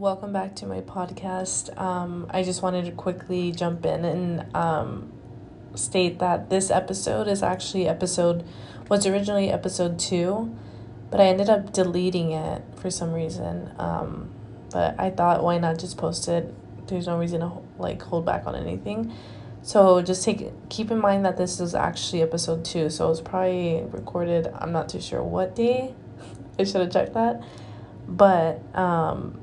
welcome back to my podcast. Um, I just wanted to quickly jump in and um, state that this episode is actually episode was originally episode two, but I ended up deleting it for some reason. Um, but I thought, why not just post it? There's no reason to like hold back on anything. So just take keep in mind that this is actually episode two. So it was probably recorded. I'm not too sure what day. I should have checked that. But um,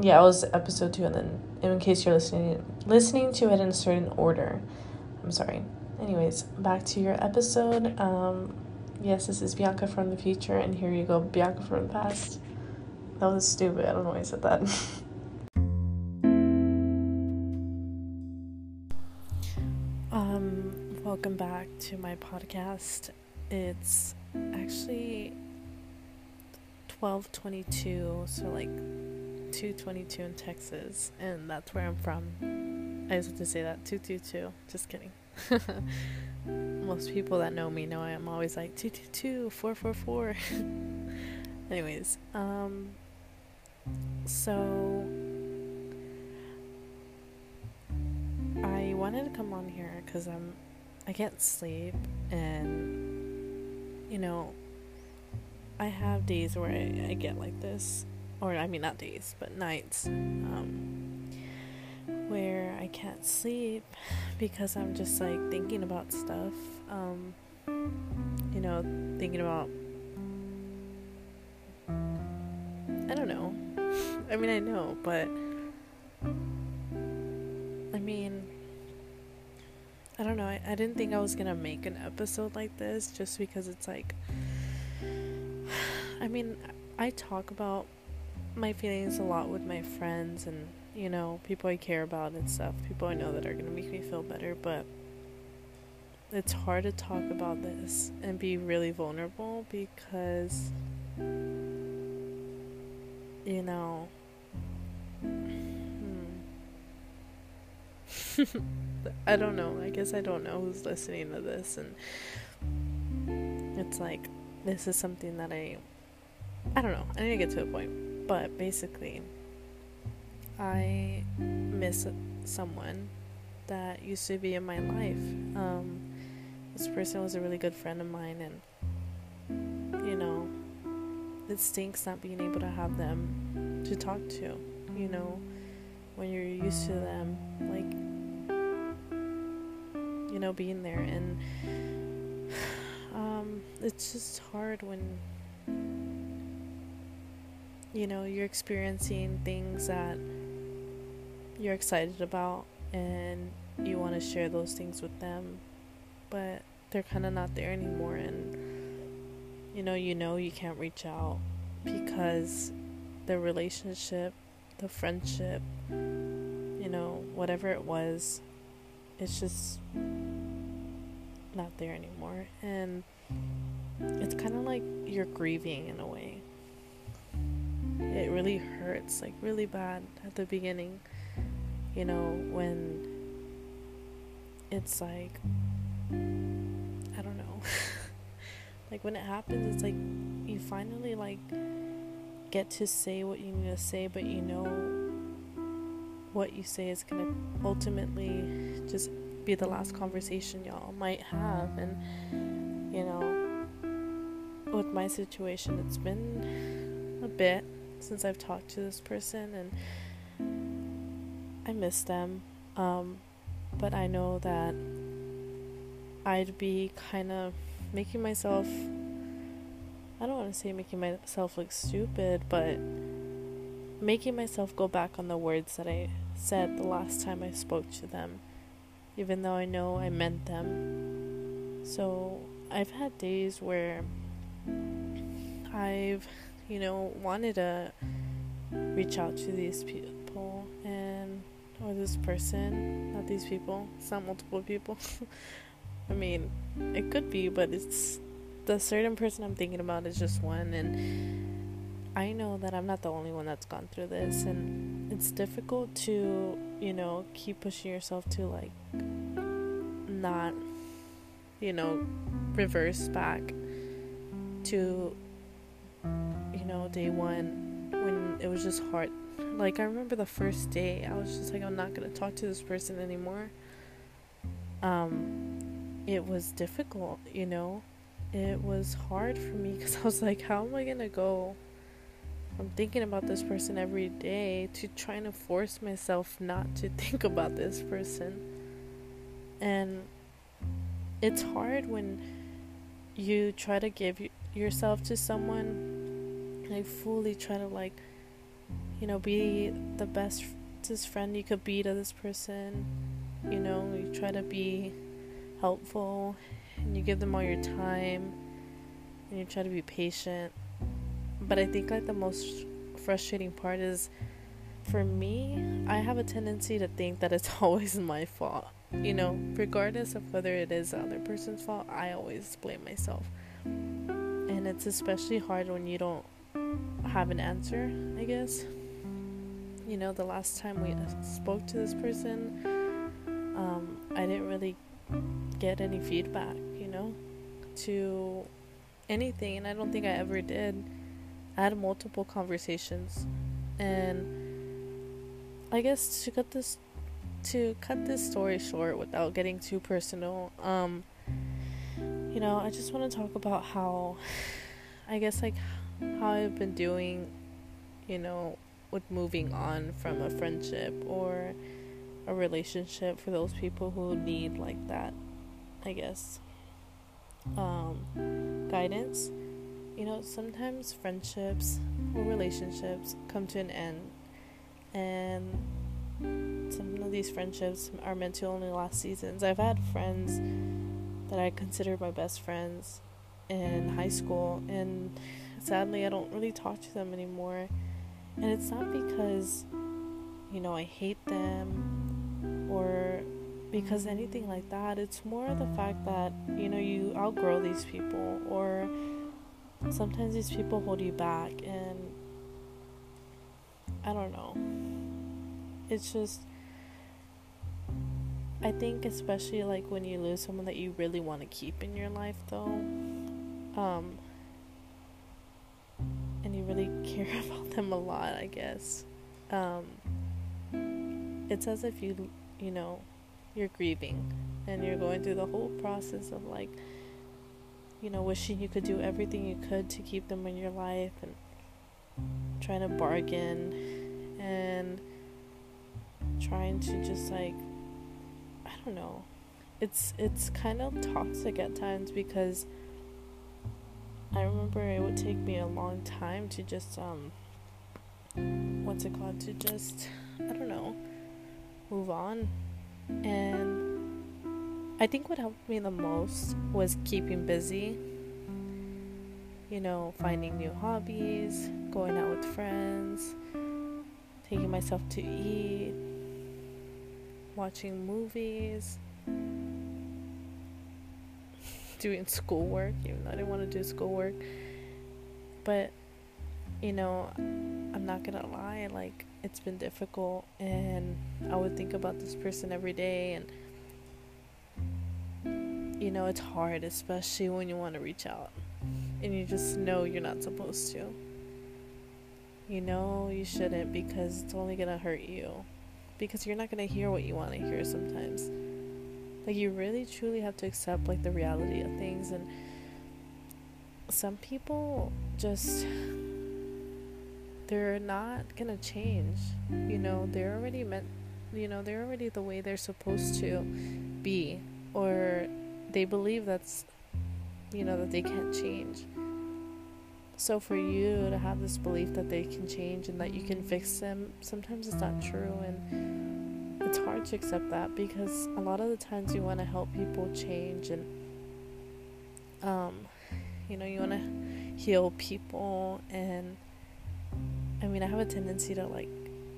yeah, it was episode two, and then in case you're listening listening to it in a certain order, I'm sorry. Anyways, back to your episode. Um, yes, this is Bianca from the future, and here you go, Bianca from the past. That was stupid. I don't know why I said that. um, welcome back to my podcast. It's actually 1222, so like 222 in Texas, and that's where I'm from. I just have to say that 222. Just kidding. Most people that know me know I am always like 222, 444. Anyways, um, so I wanted to come on here because I'm I can't sleep and you know I have days where I, I get like this or I mean not days but nights um, where I can't sleep because I'm just like thinking about stuff um, you know thinking about I don't know. I mean I know but I mean I don't know. I, I didn't think I was gonna make an episode like this just because it's like I mean I talk about my feelings a lot with my friends and you know people I care about and stuff. People I know that are going to make me feel better but it's hard to talk about this and be really vulnerable because you know hmm. I don't know. I guess I don't know who's listening to this and it's like this is something that I I don't know. I need to get to a point but basically, I miss someone that used to be in my life. Um, this person was a really good friend of mine, and you know, it stinks not being able to have them to talk to. You know, when you're used to them, like, you know, being there, and um, it's just hard when you know, you're experiencing things that you're excited about and you want to share those things with them, but they're kind of not there anymore. And, you know, you know, you can't reach out because the relationship, the friendship, you know, whatever it was, it's just not there anymore. And it's kind of like you're grieving in a way it really hurts like really bad at the beginning you know when it's like i don't know. Like when it happens it's like you finally like get to say what you need to say but you know what you say is going to ultimately just be the last conversation y'all might have. And you know with my situation it's been a bit since I've talked to this person and I miss them. Um, but I know that I'd be kind of making myself I don't want to say making myself look stupid, but making myself go back on the words that I said the last time I spoke to them, even though I know I meant them. So I've had days where I've you know, wanted to reach out to these people and or this person, not these people, it's not multiple people. I mean, it could be, but it's the certain person I'm thinking about is just one and I know that I'm not the only one that's gone through this and it's difficult to, you know, keep pushing yourself to like not you know, reverse back to know, day one when it was just hard Like, I remember the first day, I was just like, I'm not gonna talk to this person anymore. Um, it was difficult, you know? It was hard for me because I was like, how am I gonna go from thinking about this person every day to trying to force myself not to think about this person? And it's hard when you try to give yourself to someone, like, fully try to, like, you know, be the best friend you could be to this person. You know, you try to be helpful and you give them all your time and you try to be patient. But I think like the most frustrating part is for me, I have a tendency to think that it's always my fault. You know, regardless of whether it is the other person's fault, I always blame myself. And it's especially hard when you don't have an answer, I guess you know, the last time we spoke to this person, um, I didn't really get any feedback, you know, to anything, and I don't think I ever did. I had multiple conversations, and I guess to cut this to cut this story short without getting too personal, um, you know, I just want to talk about how, I guess like how I've been doing, you know, with moving on from a friendship or a relationship for those people who need like that i guess um, guidance. You know sometimes friendships or relationships come to an end and some of these friendships are meant to only last seasons. I've had friends that i consider my best friends in high school and sadly i don't really talk to them anymore and it's not because, you know, I hate them or because anything like that. It's more the fact that, you know, you outgrow these people or sometimes these people hold you back and I don't know. It's just I think especially like when you lose someone that you really want to keep in your life though. Um care about them a lot, I guess. Um, it's as if you, you know, you're grieving and you're going through the whole process of like, you know, wishing you could do everything you could to keep them in your life and trying to bargain and trying to just like, I don't know. It's it's kind of toxic at times because I remember it would take me a long time to just um what's it called? To just I don't know move on. And I think what helped me the most was keeping busy you know finding new hobbies going out with friends taking myself to eat watching movies doing schoolwork, even though I didn't want to do schoolwork. But, you know, I'm not gonna lie, like, it's been difficult, and I would think about this person every day, and, you know, it's hard, especially when you want to reach out and you just know you're not supposed to. You know you shouldn't because it's only gonna hurt you. Because you're not gonna hear what you want to hear sometimes. Like you really truly have to accept like the reality of things and some people just they're not gonna change. You know, they're already meant you know, they're already the way they're supposed to be or they believe that's you know that they can't change. So for you to have this belief that they can change and that you can fix them, sometimes it's not true and it's hard to accept that because a lot of the times you want to help people change and um you know you want to heal people and I mean I have a tendency to like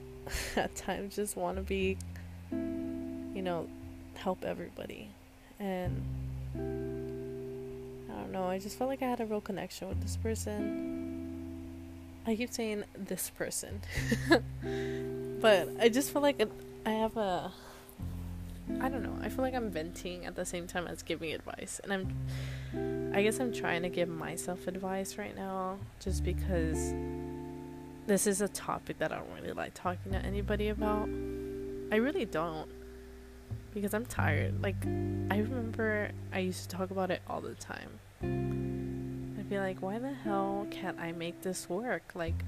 at times just want to be you know help everybody and I don't know I just felt like I had a real connection with this person. I keep saying this person but I just feel like it, I have a I don't know. I feel like I'm venting at the same time as giving advice. And I'm I guess I'm trying to give myself advice right now just because this is a topic that I don't really like talking to anybody about. I really don't. Because I'm tired. Like, I remember I used to talk about it all the time. I'd be like, why the hell can't I make this work? Like,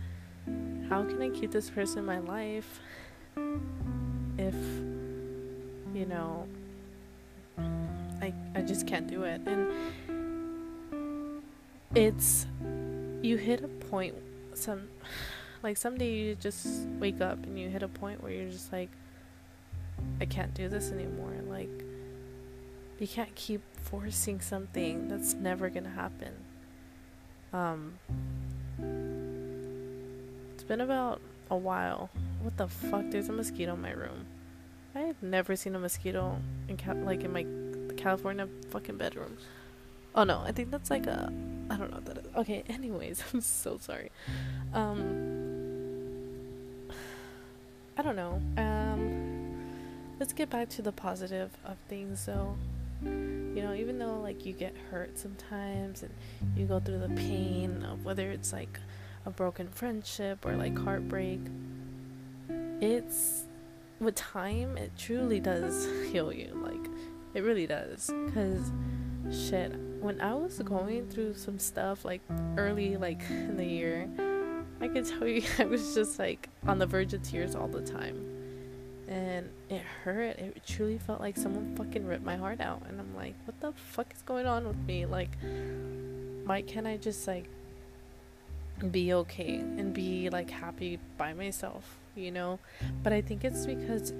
how can I keep this person in my life if, you know, I, I just can't do it? And it's, you hit a point, some, like someday you just wake up and you hit a point where you're just like, I can't do this anymore. Like, you can't keep forcing something that's never gonna happen. Um, it's been about a while. What the fuck? There's a mosquito in my room. I've never seen a mosquito in like in my California fucking bedroom. Oh no, I think that's like a I don't know what that is. Okay, anyways, I'm so sorry. Um I don't know. Um let's get back to the positive of things though. You know, even though like you get hurt sometimes and you go through the pain of whether it's like a broken friendship or like heartbreak, it's with time it truly does heal you. Like it really does cuz shit, when I was going through some stuff like early like in the year, I could tell you I was just like on the verge of tears all the time. And it hurt. It truly felt like someone fucking ripped my heart out. And I'm like, what the fuck is going on with me? Like, why can't I just like be okay and be like happy by myself, you know? But I think it's because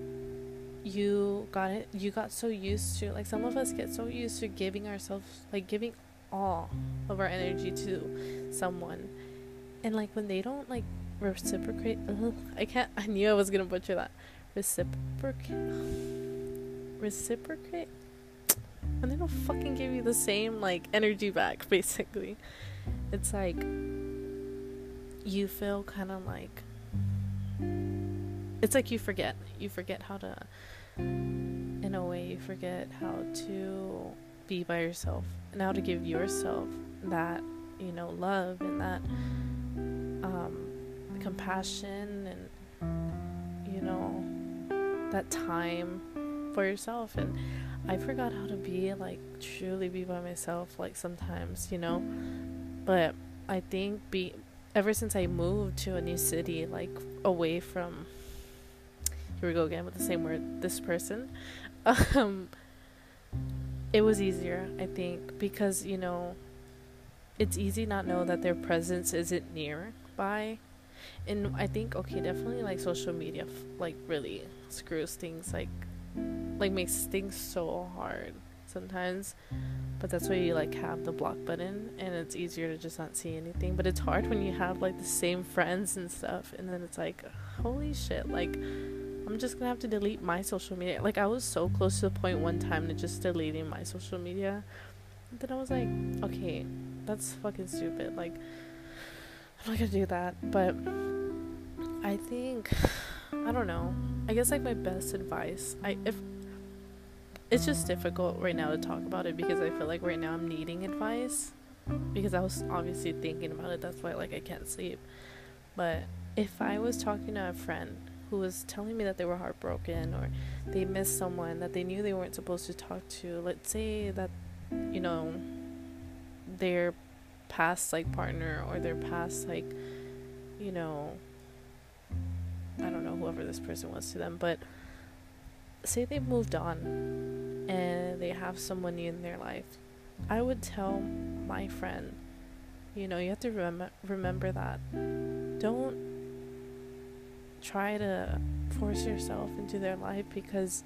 you got it you got so used to like some of us get so used to giving ourselves like giving all of our energy to someone. And like when they don't like reciprocate ugh, i can't i knew i was gonna butcher that. Reciprocate reciprocate? And they don't fucking give you the same like energy back basically. It's like you feel kind of like it's like you forget. You forget how to in a way you forget how to be by yourself and how to give yourself that you know love and that um, compassion and you know that time for yourself. And i forgot how to be like truly be by myself like sometimes you know? But i think be ever since i moved to a new city like away from here we go again with the same word this person um it was easier i think because you know it's easy not know that their presence isn't nearby. And i think okay definitely like social media like really screws things like like makes things so hard sometimes but that's why you like have the block button and it's easier to just not see anything but it's hard when you have like the same friends and stuff and then it's like holy shit like I'm just gonna have to delete my social media. Like I was so close to the point one time to just deleting my social media. And then I was like, okay, that's fucking stupid. Like I'm not gonna do that. But I think I don't know. I guess like my best advice. I if it's just difficult right now to talk about it because I feel like right now I'm needing advice because I was obviously thinking about it. That's why like I can't sleep. But if I was talking to a friend who was telling me that they were heartbroken or they missed someone that they knew they weren't supposed to talk to. Let's say that, you know, their past like partner or their past like, you know, I don't know whoever this person was to them, but say they've moved on and they have someone new in their life. I would tell my friend, you know, you have to rem- remember that. Don't try to force yourself into their life because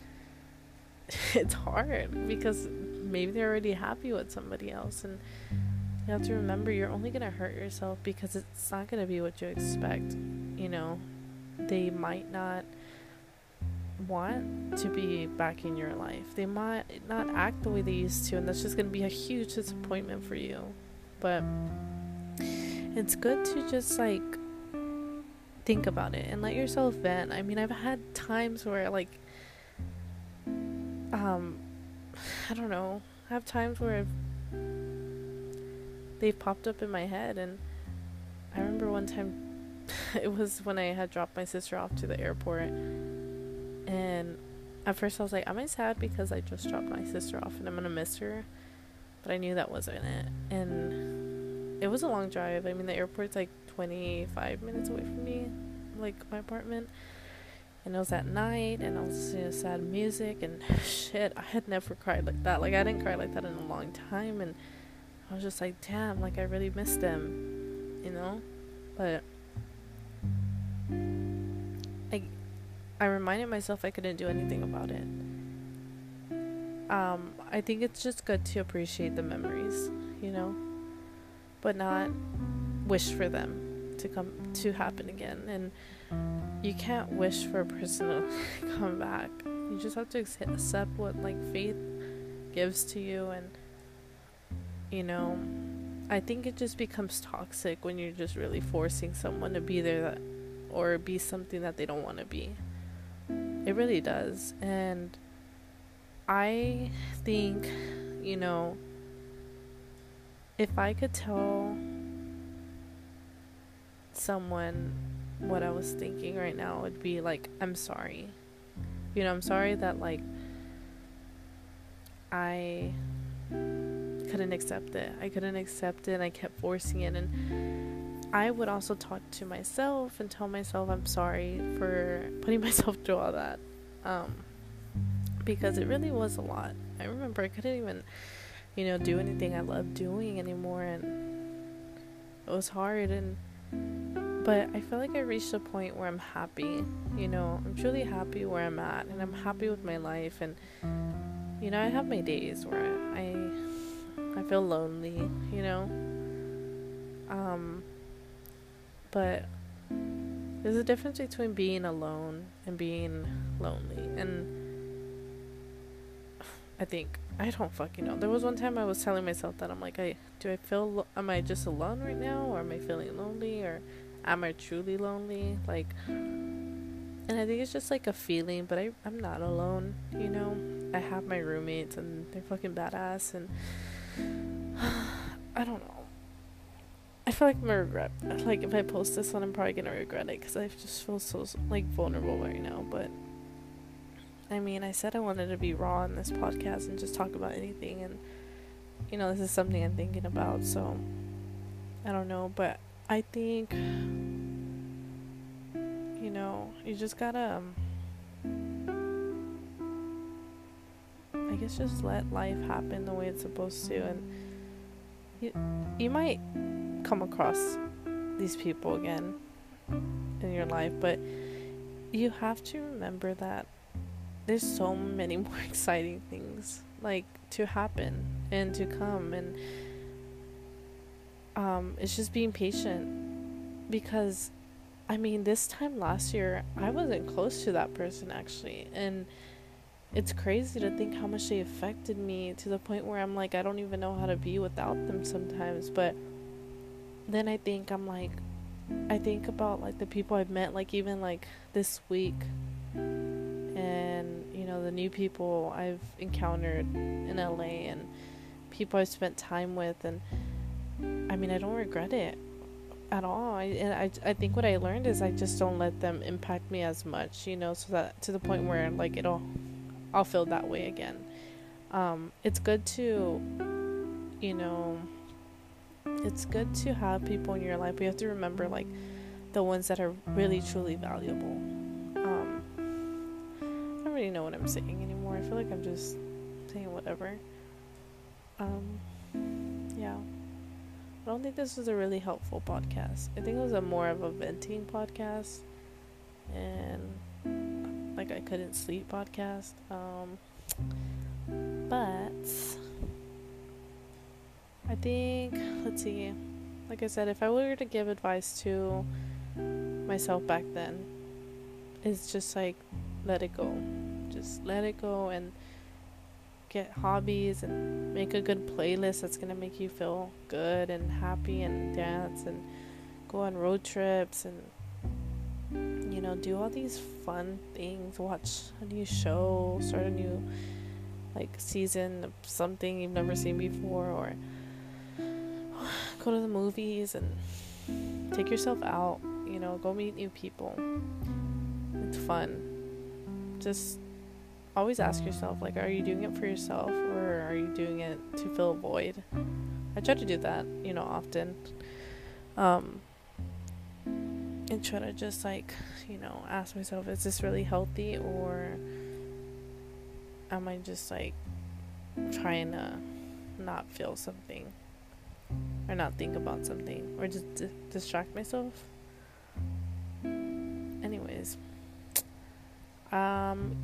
it's hard because maybe they're already happy with somebody else and you have to remember you're only going to hurt yourself because it's not going to be what you expect you know they might not want to be back in your life they might not act the way they used to and that's just going to be a huge disappointment for you but it's good to just like think about it and let yourself vent. I mean, I've had times where like um I don't know. I have times where I've they've popped up in my head and I remember one time it was when I had dropped my sister off to the airport. And at first I was like, Am I sad because I just dropped my sister off and I'm gonna miss her? But I knew that wasn't it. And it was a long drive. I mean, the airport's like 25 minutes away from me, like my apartment. And it was at night, and I was listening to sad music, and shit, I had never cried like that. Like, I didn't cry like that in a long time, and I was just like, damn, like, I really missed them, you know? But I, I reminded myself I couldn't do anything about it. Um, I think it's just good to appreciate the memories, you know, but not wish for them to come to happen again. And you can't wish for a person to come back. You just have to accept what like faith gives to you, and you know, I think it just becomes toxic when you're just really forcing someone to be there that or be something that they don't want to be. It really does. And I think, you know, if I could tell someone what I was thinking right now, it would be like, I'm sorry. You know, I'm sorry that, like, I couldn't accept it. I couldn't accept it I kept forcing it. And I would also talk to myself and tell myself I'm sorry for putting myself through all that. Um, because it really was a lot. I remember I couldn't even, you know, do anything I loved doing anymore, and it was hard. And but I feel like I reached a point where I'm happy. You know, I'm truly happy where I'm at, and I'm happy with my life. And you know, I have my days where I I feel lonely. You know, um, but there's a difference between being alone and being lonely, and I think I don't fucking know. There was one time I was telling myself that I'm like, I do I feel am I just alone right now, or am I feeling lonely, or am I truly lonely? Like, and I think it's just like a feeling, but I I'm not alone. You know, I have my roommates and they're fucking badass, and I don't know. I feel like I'm gonna regret. Like if I post this one, I'm probably gonna regret it because I just feel so like vulnerable right now, but. I mean, I said I wanted to be raw in this podcast and just talk about anything, and you know, this is something I'm thinking about, so I don't know, but I think you know, you just gotta um, I guess just let life happen the way it's supposed to and you you might come across these people again in your life, but you have to remember that there's so many more exciting things like to happen and to come and um it's just being patient because I mean this time last year I wasn't close to that person actually and it's crazy to think how much they affected me to the point where I'm like I don't even know how to be without them sometimes but then I think I'm like I think about like the people I've met like even like this week and you know the new people I've encountered in LA and people I've spent time with and I mean I don't regret it at all. I, and I, I think what I learned is I just don't let them impact me as much you know so that to the point where like it'll I'll feel that way again. Um, it's good to you know it's good to have people in your life you have to remember like the ones that are really truly valuable Um, I don't really know what I'm saying anymore. I feel like I'm just saying whatever. Um, yeah. I don't think this was a really helpful podcast. I think it was a more of a venting podcast and like I couldn't sleep podcast. Um, but I think let's see. Like I said, if I were to give advice to myself back then, it's just like let it go just let it go and get hobbies and make a good playlist that's going to make you feel good and happy and dance and go on road trips and you know do all these fun things watch a new show start a new like season of something you've never seen before or go to the movies and take yourself out You know, go meet new people. It's fun. Just always ask yourself like are you doing it for yourself or are you doing it to fill a void? I try to do that, you know, often. Um and try to just like, you know, ask myself is this really healthy or am I just like trying to not feel something or not think about something or just d- distract myself. Anyways, um,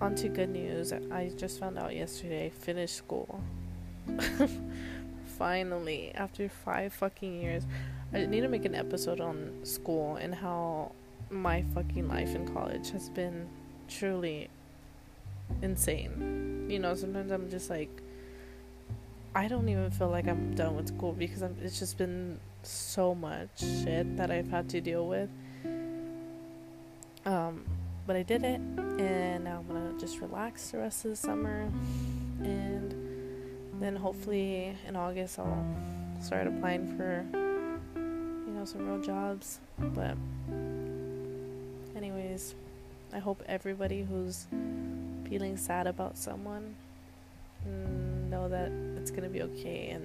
on to good news. I just found out yesterday, finished school. Finally, after five fucking years. I need to make an episode on school and how my fucking life in college has been truly insane. You know, sometimes I'm just like, I don't even feel like I'm done with school because I'm, it's just been so much shit that I've had to deal with. Um, but I did it, and now I'm gonna just relax the rest of the summer, and then hopefully in August I'll start applying for, you know, some real jobs. But, anyways, I hope everybody who's feeling sad about someone mm, know that it's gonna be okay and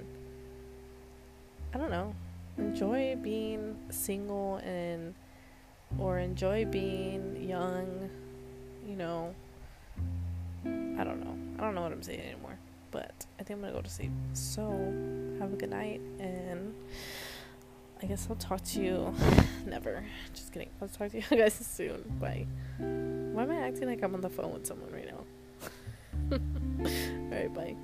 I don't know. Enjoy being single and or enjoy being young you know. I don't know. I don't know what I'm saying anymore but I think I'm gonna go to sleep. So have a good night and I guess I'll talk to you. Never. Just kidding. I'll talk to you guys soon. Bye. Why am I acting like I'm on the phone with someone right now? Alright, bye.